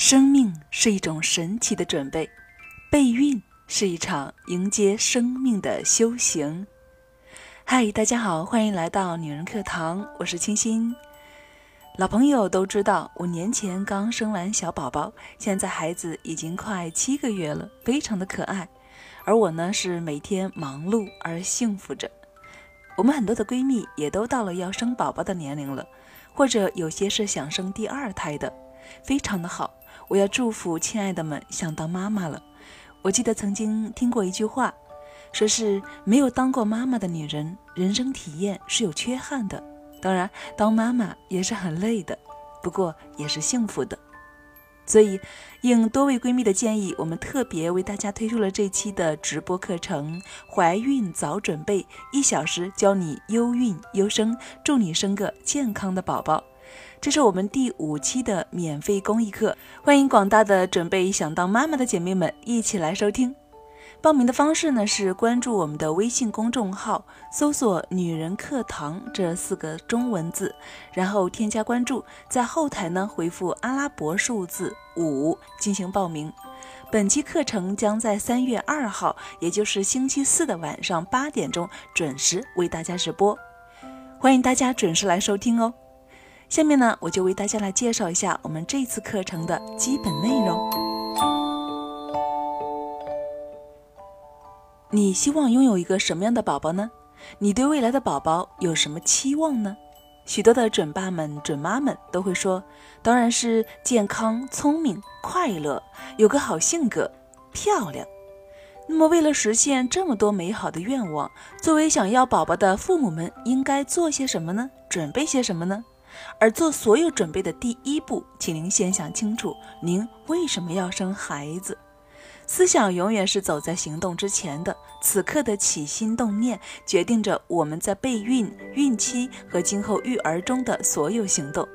生命是一种神奇的准备，备孕是一场迎接生命的修行。嗨，大家好，欢迎来到女人课堂，我是清新。老朋友都知道，我年前刚生完小宝宝，现在孩子已经快七个月了，非常的可爱。而我呢，是每天忙碌而幸福着。我们很多的闺蜜也都到了要生宝宝的年龄了，或者有些是想生第二胎的，非常的好。我要祝福亲爱的们想当妈妈了。我记得曾经听过一句话，说是没有当过妈妈的女人，人生体验是有缺憾的。当然，当妈妈也是很累的，不过也是幸福的。所以，应多位闺蜜的建议，我们特别为大家推出了这期的直播课程《怀孕早准备》，一小时教你优孕优生，祝你生个健康的宝宝。这是我们第五期的免费公益课，欢迎广大的准备想当妈妈的姐妹们一起来收听。报名的方式呢是关注我们的微信公众号，搜索“女人课堂”这四个中文字，然后添加关注，在后台呢回复阿拉伯数字五进行报名。本期课程将在三月二号，也就是星期四的晚上八点钟准时为大家直播，欢迎大家准时来收听哦。下面呢，我就为大家来介绍一下我们这次课程的基本内容。你希望拥有一个什么样的宝宝呢？你对未来的宝宝有什么期望呢？许多的准爸们、准妈们都会说，当然是健康、聪明、快乐，有个好性格，漂亮。那么，为了实现这么多美好的愿望，作为想要宝宝的父母们，应该做些什么呢？准备些什么呢？而做所有准备的第一步，请您先想清楚，您为什么要生孩子？思想永远是走在行动之前的。此刻的起心动念，决定着我们在备孕、孕期和今后育儿中的所有行动。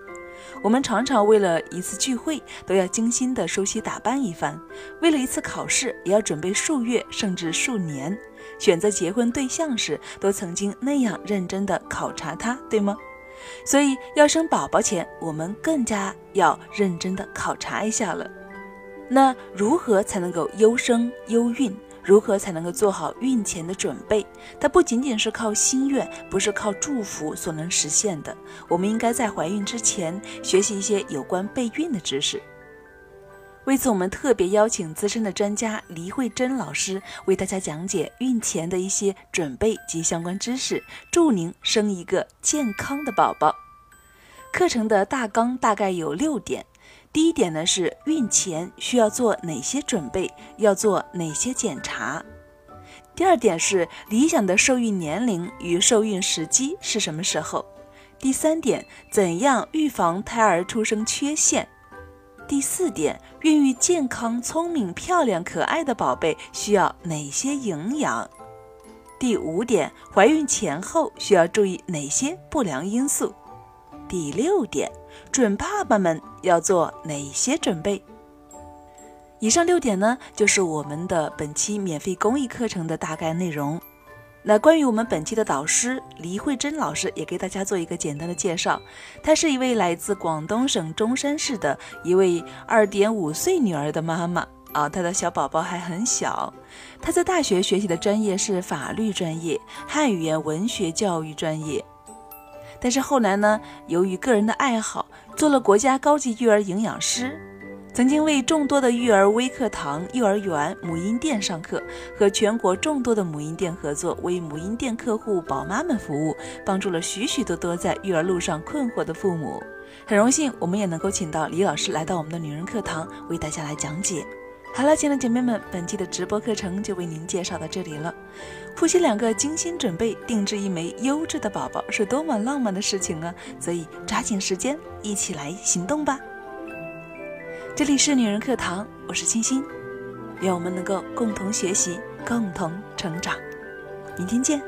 我们常常为了一次聚会，都要精心的梳洗打扮一番；为了一次考试，也要准备数月甚至数年。选择结婚对象时，都曾经那样认真的考察他，对吗？所以，要生宝宝前，我们更加要认真的考察一下了。那如何才能够优生优孕？如何才能够做好孕前的准备？它不仅仅是靠心愿，不是靠祝福所能实现的。我们应该在怀孕之前学习一些有关备孕的知识。为此，我们特别邀请资深的专家黎慧珍老师为大家讲解孕前的一些准备及相关知识，祝您生一个健康的宝宝。课程的大纲大概有六点。第一点呢是孕前需要做哪些准备，要做哪些检查。第二点是理想的受孕年龄与受孕时机是什么时候。第三点，怎样预防胎儿出生缺陷。第四点，孕育健康、聪明、漂亮、可爱的宝贝需要哪些营养？第五点，怀孕前后需要注意哪些不良因素？第六点，准爸爸们要做哪些准备？以上六点呢，就是我们的本期免费公益课程的大概内容。那关于我们本期的导师黎慧珍老师，也给大家做一个简单的介绍。她是一位来自广东省中山市的一位二点五岁女儿的妈妈啊，她的小宝宝还很小。她在大学学习的专业是法律专业、汉语言文学教育专业。但是后来呢，由于个人的爱好，做了国家高级育儿营养师。曾经为众多的育儿微课堂、幼儿园、母婴店上课，和全国众多的母婴店合作，为母婴店客户宝妈们服务，帮助了许许多多在育儿路上困惑的父母。很荣幸，我们也能够请到李老师来到我们的女人课堂，为大家来讲解。好了，亲爱的姐妹们，本期的直播课程就为您介绍到这里了。夫妻两个精心准备，定制一枚优质的宝宝，是多么浪漫的事情啊！所以抓紧时间，一起来行动吧。这里是女人课堂，我是清新，愿我们能够共同学习，共同成长。明天见。